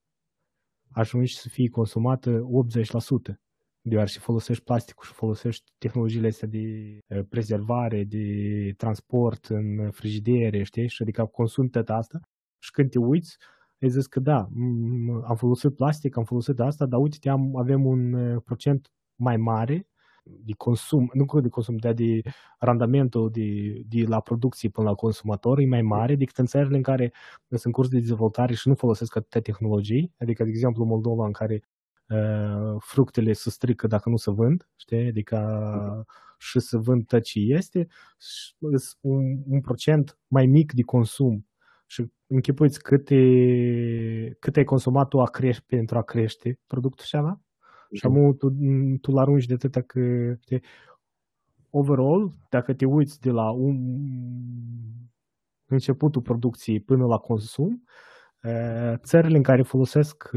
ajungi să fie consumată 80% deoarece folosești plasticul și folosești tehnologiile astea de eh, prezervare, de transport în frigidere, știi? Și adică consumi tot asta și când te uiți, ai zis că da, m- am folosit plastic, am folosit asta, dar uite, am, avem un eh, procent mai mare de consum, nu că de consum, dar de randamentul de, de la producție până la consumator e mai mare decât în țările în care sunt în curs de dezvoltare și nu folosesc atâtea tehnologii, adică, de exemplu, Moldova, în care uh, fructele se strică dacă nu se vând, știi? Adică și se vând tot ce este, și sunt un, un procent mai mic de consum și închipuiți cât, e, cât ai consumat tu a crește, pentru a crește productul și ala? Și amu tu, tu l-arunci de atâta că, știi, overall, dacă te uiți de la un începutul producției până la consum, țările în care folosesc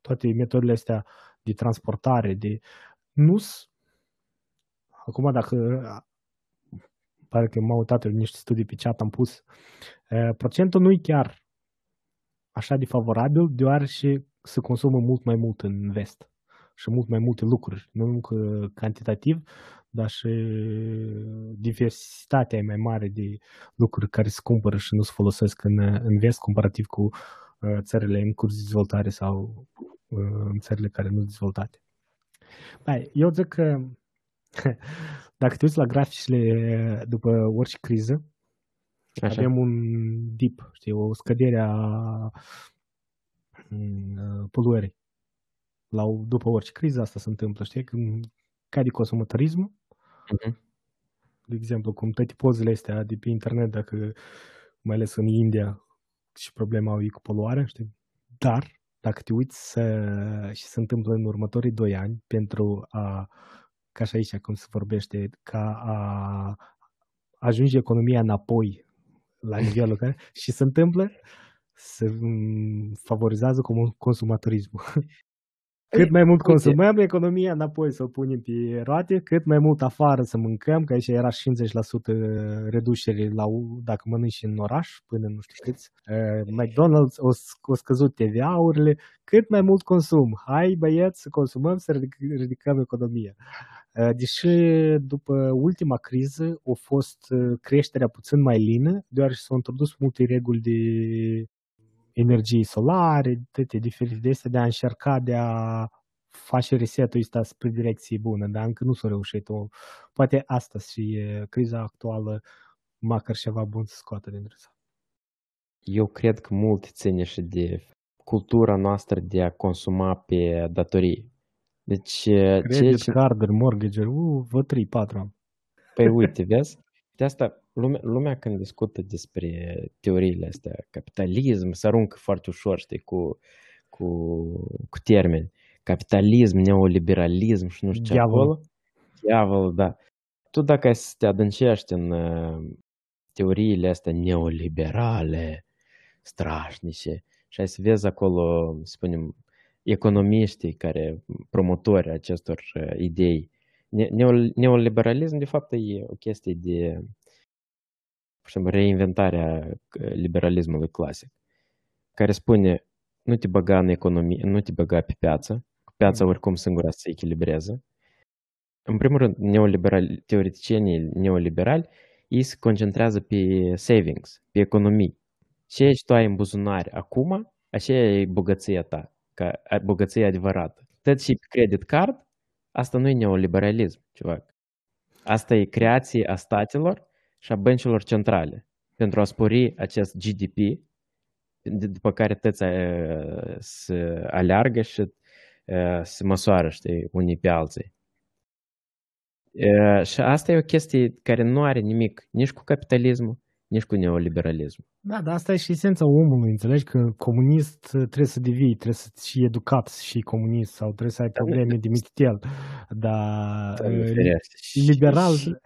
toate metodele astea de transportare, de nu Acum, dacă pare că m-au uitat în niște studii pe chat, am pus, procentul nu e chiar așa de favorabil, deoarece se consumă mult mai mult în vest și mult mai multe lucruri, nu numai cantitativ, dar și diversitatea e mai mare de lucruri care se cumpără și nu se folosesc în, în vest, comparativ cu uh, țările în curs de dezvoltare sau uh, în țările care nu sunt dezvoltate. Bai, eu zic că [laughs] dacă te uiți la graficile după orice criză, Așa. avem un dip, știi, o scădere a mm, poluării. La, după orice criză asta se întâmplă, știi? Când cade consumatorismul, uh-huh. de exemplu, cum toate pozele astea de pe internet, dacă mai ales în India și problema au cu poluarea, știi? Dar, dacă te uiți să, și se întâmplă în următorii doi ani pentru a ca și aici cum se vorbește, ca a ajunge economia înapoi la [laughs] nivelul care și se întâmplă, se favorizează consumatorismul. Cât mai mult consumăm, economia înapoi să o punem pe roate, cât mai mult afară să mâncăm, că aici era 50% reducere la, dacă mănânci în oraș, până nu știu câți. McDonald's o, o scăzut TVA-urile, cât mai mult consum. Hai băieți să consumăm, să ridicăm economia. Deși după ultima criză a fost creșterea puțin mai lină, deoarece s-au introdus multe reguli de energiei solare, toate diferite de astea, de a încerca de a face resetul ăsta spre direcție bună, dar încă nu s-a reușit. O, poate asta și criza actuală, măcar ceva bun să scoată din sa. Eu cred că mult ține și de cultura noastră de a consuma pe datorii. Deci, Credit ce... carduri, mortgage uh, vă 3, 4 Păi [laughs] uite, vezi? De asta lumea, lumea când discută despre teoriile astea, capitalism, se aruncă foarte ușor, știi, cu, cu, cu termeni. Capitalism, neoliberalism și nu știu ce Diavol. acolo. Diavol, da. Tu dacă ai să te adâncești în uh, teoriile astea neoliberale, strașnice, și ai să vezi acolo, să spunem, economiștii care promotori acestor uh, idei. Neoliberalism, de fapt, e o chestie de știm, reinventarea liberalismului clasic, care spune nu te băga în economie, nu te băga pe piață, piața oricum singura se echilibreze. În primul rând, neoliberal, teoreticienii neoliberali, ei se concentrează pe savings, pe economii. Ce ești tu ai în buzunar acum, așa e bogăția ta, ca bogăția adevărată. Tot și pe credit card, asta nu e neoliberalism, ceva. Asta e creație a statelor și a băncilor centrale pentru a spori acest GDP, după care toți se aleargă și se măsoară, știi, unii pe alții. Și asta e o chestie care nu are nimic nici cu capitalismul, nici cu neoliberalismul. Da, dar asta e și esența omului, înțelegi? Că comunist trebuie să devii, trebuie să fii educat și comunist sau trebuie să ai probleme de mititel. Dar liberal... [laughs]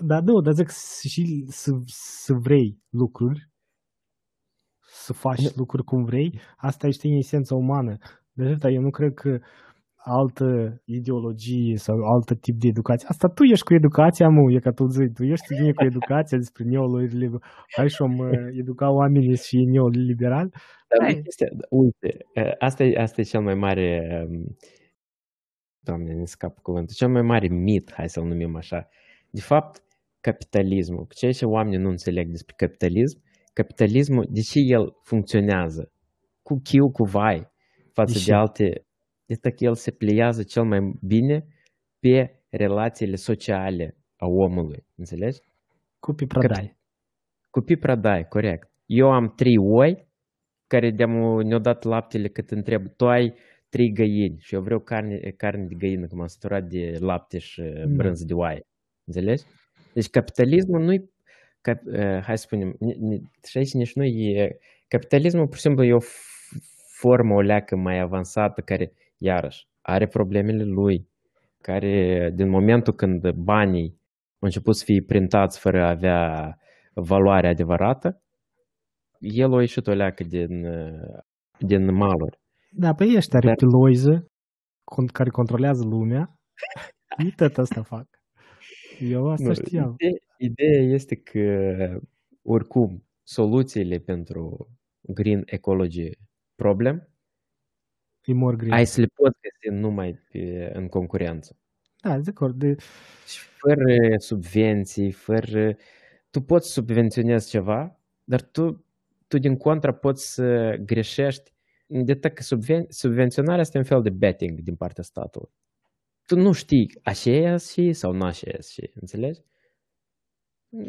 da, nu, dar zic și să, să vrei lucruri, să faci lucruri cum vrei, asta este în esența umană. De atâta, eu nu cred că altă ideologie sau alt tip de educație. Asta tu ești cu educația, mu, e ca tu zici, tu ești bine cu educația despre neoliberal. Hai și om educa oamenii și neoliberal. Dar este, uite, asta e, asta e cel mai mare, doamne, ne scap cuvântul, cel mai mare mit, hai să-l numim așa. De fapt, capitalismul, ceea ce oamenii nu înțeleg despre capitalism, capitalismul, de ce el funcționează? Cu chiu, cu vai, față de, de alte este că el se pliază cel mai bine pe relațiile sociale a omului. Înțelegi? Cupi pradai. Cupi pradai, corect. Eu am trei oi care ne-au dat laptele cât întreb. Tu ai trei găini și eu vreau carne, carne de găină, cum am săturat de lapte și mm. brânză de oaie. Înțelegi? Deci capitalismul nu-i cap, uh, hai să spunem, ni- ni- și aici nici nu e, capitalismul pur și simplu e o f- formă o leacă mai avansată care, iarăși, are problemele lui, care din momentul când banii au început să fie printați fără a avea valoare adevărată, el a ieșit o leacă din, uh, din maluri. Da, pe ei ăștia Dar- reptiloize con- care controlează lumea, [laughs] ei tot asta fac. Eu asta Nu, știam. ide- Ideea este că, oricum, soluțiile pentru green ecology problem, E more green. ai să le poți găsi numai pe, în concurență. Da, de acord. De, Și fără subvenții, fără... Tu poți subvenționezi ceva, dar tu, tu din contra poți să greșești de atât că subven... subvenționarea este un fel de betting din partea statului. Tu nu știi așa e și sau nu așa e și, înțelegi?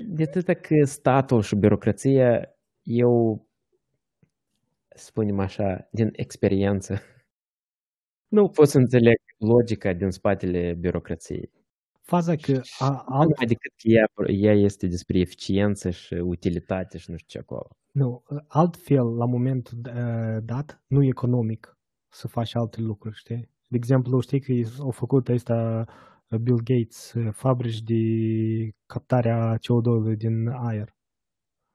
De atât că statul și birocrația, eu, spunem așa, din experiență, nu pot să înțeleg logica din spatele birocrației. faza că a, alt, Numai decât că ea, ea este despre eficiență și utilitate și nu știu ce acolo. nu, altfel, la momentul uh, dat, nu e economic să faci alte lucruri, știi? De exemplu, știi că au făcut ăsta uh, Bill Gates uh, fabrici de captarea CO2 din aer.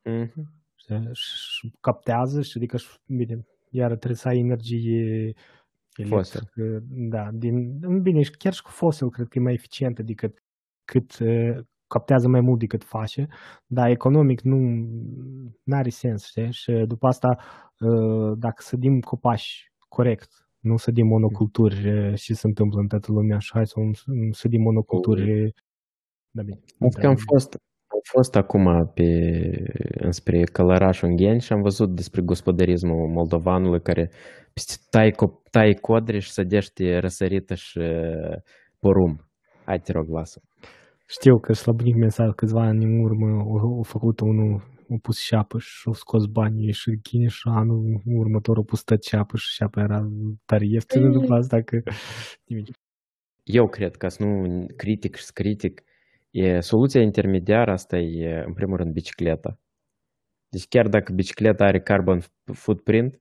Mhm. Știi? Și captează și adică, și- bine, iar trebuie să ai energie Fosil. Electrică, da, din, bine, și chiar și cu fosil cred că e mai eficient decât cât uh, captează mai mult decât face, dar economic nu are sens, știi? Și după asta, uh, dacă sădim copaci corect, nu sădim monoculturi uh, și se întâmplă în toată lumea și hai să nu sădim monoculturi, da bine. Adică am fost, am fost acum pe, înspre Călăraș Ungheni și am văzut despre gospodărismul moldovanului care peste tai, co- tai codre și sădește răsărită și uh, porumb. Hai te rog, lasă. Știu că slăbunic meu sau câțiva ani în urmă au, au făcut unul, au pus șapă și au scos banii și chine și anul următor au pus tot șapă și șapă era tare ieftină după asta că nimic. Eu cred că să nu critic și critic, e, soluția intermediară asta e, în primul rând, bicicleta. Deci chiar dacă bicicleta are carbon footprint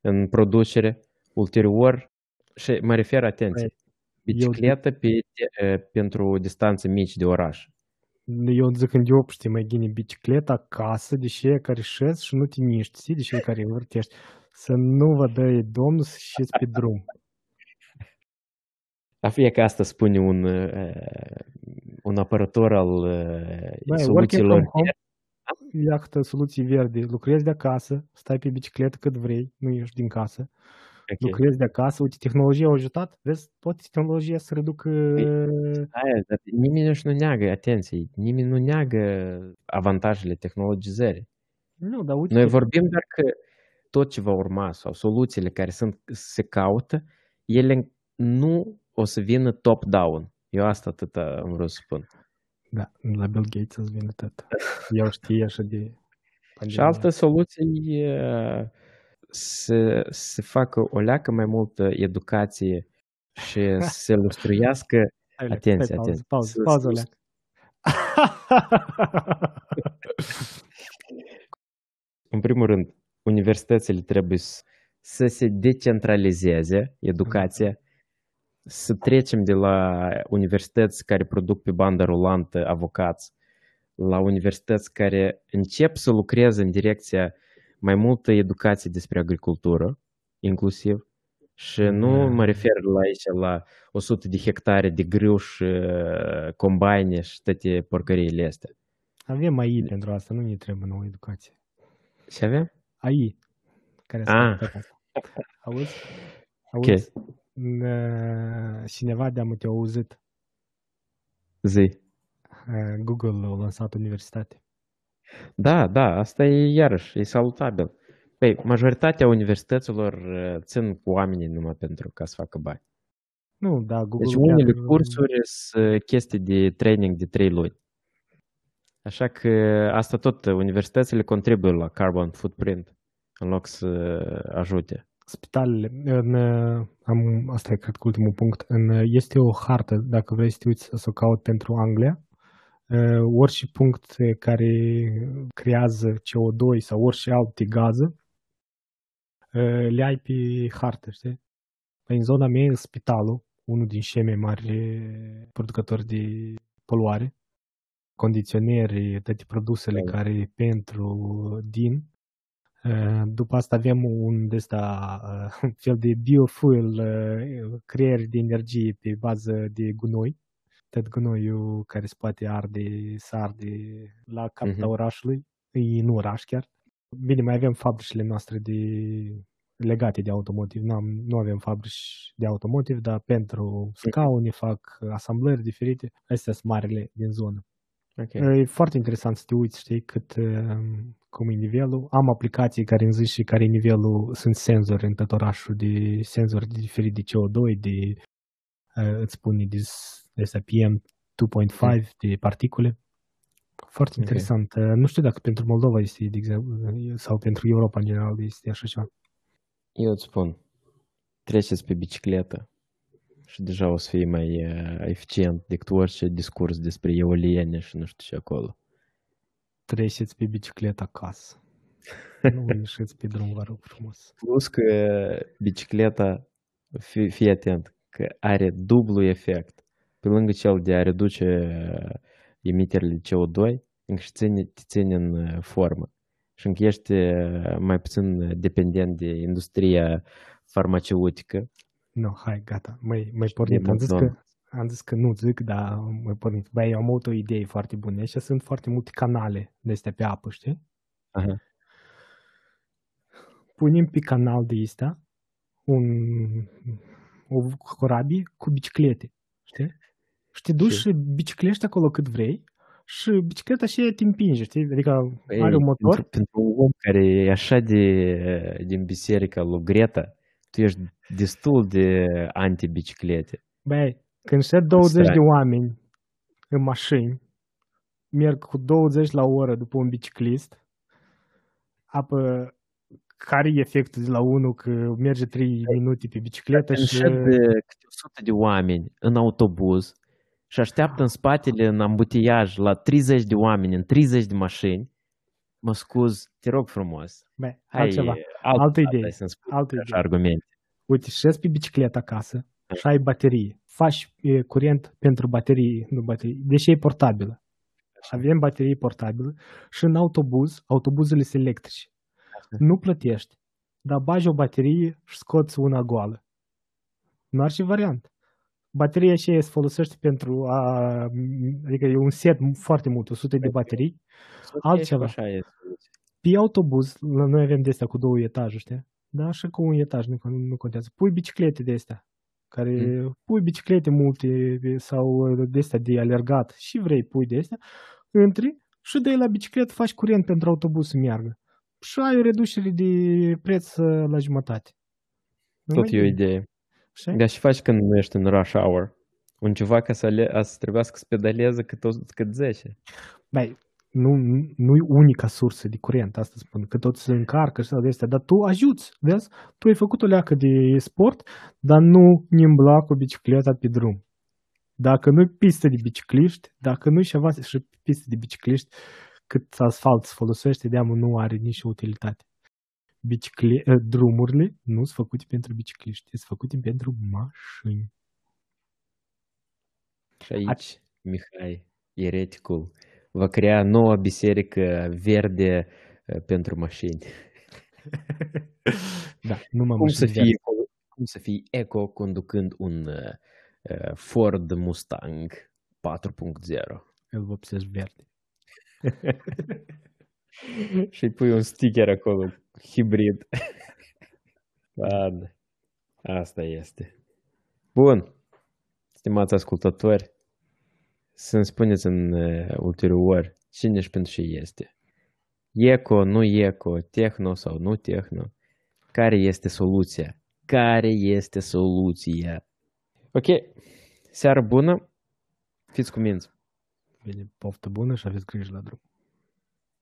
în producere, ulterior, și mă refer, atenție, bicicletă pe, e, pentru distanțe mici de oraș. Eu zic când eu, știi, mai gine bicicleta acasă, de cei care șez și nu te niști, știi, de cei care vârtești, [laughs] să nu vă dă domnul să șeți pe drum. A fie că asta spune un, uh, un apărător al uh, Da, e working soluțiilor. from home, iată soluții verdi, lucrezi de acasă, stai pe bicicletă cât vrei, nu ieși din casă, Ok. lucrezi de acasă, uite, tehnologia a ajutat, vezi, poate tehnologia să reducă... Aia, dar nimeni nu-și nu neagă, atenție, nimeni nu neagă avantajele tehnologizării. Nu, dar uite, Noi vorbim doar că tot ce va urma sau soluțiile care sunt, se caută, ele nu o să vină top-down. Eu asta atât am vrut să spun. Da, la Bill Gates îți vine tot. Eu știu așa de... Și pandemie. altă soluție e să se facă o leacă mai multă educație și să [laughs] se lustruiască. Hai, Leac, Atenție, stai, atenție. Pauză, Să- pauză, să- Leac. [laughs] În primul rând, universitățile trebuie să, să se decentralizeze educația, să trecem de la universități care produc pe bandă rulantă avocați la universități care încep să lucreze în direcția mai multă educație despre agricultură, inclusiv, și nu Da. mă refer la aici la 100 de hectare de grâu și uh, combine și toate porcăriile astea. Avem AI pentru asta, nu ne trebuie nouă educație. Și avem? AI, care Ah. să asta. Auzi? Ok. Auzi? N- Cineva de-am te auzit. Zi. Uh, Google a lansat universitate. Da, da, asta e iarăși, e salutabil. Păi, majoritatea universităților uh, țin cu oamenii numai pentru ca să facă bani. Nu, da, Google Deci chiar- unele cursuri sunt chestii de training de 3 luni. Așa că asta tot, universitățile contribuie la carbon footprint în loc să ajute. Spitalele, în, uh, am, asta e cred că ultimul punct, în, uh, este o hartă, dacă vrei să te uiți să o caut pentru Anglia, uh, orice punct care creează CO2 sau orice alte gaze, uh, le ai pe hartă, știi? Păi în zona mea e spitalul, unul din cei mai mari producători de poluare, condiționeri, toate produsele Da. care pentru din. Uh, După asta avem un de ăsta, uh, un fel de biofuel, uh, creări de energie pe bază de gunoi. Tot gunoiul care se poate arde, să arde la capăta Mhm. orașului, e în oraș chiar. Bine, mai avem fabricile noastre de legate de automotiv. Nu, am, nu avem fabrici de automotiv, dar pentru scaune fac asamblări diferite. Astea sunt marile din zonă. Ok. E foarte interesant să te uiți, știi, cât, uh, cum e nivelul. Am aplicații care îmi zic și care e nivelul, sunt senzori în tot orașul, de senzori de diferit de CO2, de, uh, îți spune de, s- de astea PM 2.5, de particule. Foarte Ok. interesant. Uh, Nu știu dacă pentru Moldova este, de exemplu, sau pentru Europa în general este așa ceva. Eu îți spun, treceți pe bicicletă și deja o să fii mai uh, eficient decât orice discurs despre eoliene și nu știu ce acolo. Treceți pe bicicletă acasă. nu ieșiți pe drum, vă rog frumos. Plus că bicicleta, fii, fii atent, că are dublu efect. Pe lângă cel de a reduce uh, emiterile de CO2, încă și ține, te ține în uh, formă. Și încă ești uh, mai puțin dependent de industria farmaceutică. Nu, hai, gata. Mai, mai pornit. Am zis, că, McDonald's. Am zis că nu zic, dar mai pornit. Băi, eu am avut o idee foarte bună. Și sunt foarte multe canale de astea pe apă, știi? Aha. Punem pe canal de ăsta un, o corabie cu biciclete, știi? Și te duci Și? și biciclești acolo cât vrei și bicicleta și te împinge, știi? Adică Păi, are un motor. Pentru, pentru un om care e așa de, din biserica lui Greta, tu ești destul de anti-biciclete. Băi, când șed 20 de Strani. oameni în mașini, merg cu 20 la oră după un biciclist, apă, care e efectul de la unul că merge 3 minute pe bicicletă Când și... șed de câte 100 de oameni în autobuz și așteaptă în spatele, în ambutiaj, la 30 de oameni, în 30 de mașini, mă scuz, te rog frumos. Băi, Hai, altceva. alt, altă idee, Hai să-mi spui altă așa idee. argumente. Uite, șezi pe bicicletă acasă și ai baterie. Faci e, curent pentru baterie, nu baterie, deși e portabilă. Avem baterie portabilă și în autobuz, autobuzele sunt electrice. Nu plătești, dar bagi o baterie și scoți una goală. Nu ar fi variant. Bateria aceea se folosește pentru a... Adică e un set foarte mult, 100 de baterii. Altceva. Așa e. Pe autobuz, la noi avem de astea cu două etaje, știi? Da, și cu un etaj nu, con- nu contează. Pui biciclete de astea, care Mm. pui biciclete multe sau de astea de alergat și vrei pui de astea, intri și de la bicicletă faci curent pentru autobuz să meargă. Și ai o reducere de preț uh, la jumătate. Nu Tot mai e o bine, idee. știi? Dar și faci când nu ești în rush hour. Un ceva ca să, ale- a să trebuiască să pedaleze cât, o, cât 10. Băi, nu, nu e unica sursă de curent, asta spun, că tot se încarcă și de astea, dar tu ajuți, vezi? Tu ai făcut o leacă de sport, dar nu nimbla cu bicicleta pe drum. Dacă nu pistă de bicicliști, dacă nu ceva și pistă de bicicliști, cât asfalt se folosește, de nu are nici utilitate. Bicicle- eh, drumurile nu sunt făcute pentru bicicliști, sunt făcute pentru mașini. Și aici, Mihai, ereticul, va crea noua biserică verde uh, pentru mașini. [laughs] da, nu m-am cum să, fii, eco, cum să fii eco conducând un uh, uh Ford Mustang 4.0. Îl vopsesc verde. [laughs] și pui un sticker acolo, hibrid. [laughs] Bad. Asta este. Bun. Stimați ascultători, să-mi spuneți în uh, ulterior cine și pentru ce este. Eco, nu eco, tehno sau nu tehno. Care este soluția? Care este soluția? Ok, seară bună, fiți cu minți. Bine, poftă bună și aveți grijă la drum.